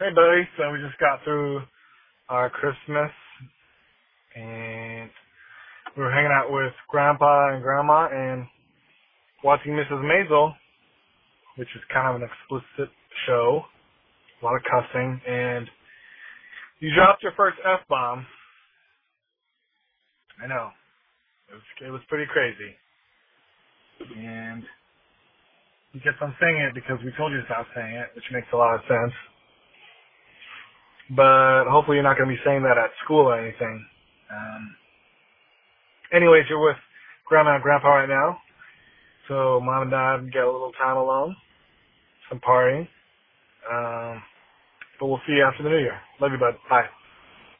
Hey, buddy. So we just got through our Christmas, and we were hanging out with Grandpa and Grandma and watching Mrs. Maisel, which is kind of an explicit show, a lot of cussing, and you dropped your first f bomb. I know. It was it was pretty crazy, and you kept on saying it because we told you to stop saying it, which makes a lot of sense but hopefully you're not going to be saying that at school or anything. Um, anyways, you're with grandma and grandpa right now, so mom and dad get a little time alone, some partying. Um, but we'll see you after the new year. Love you, bud. Bye.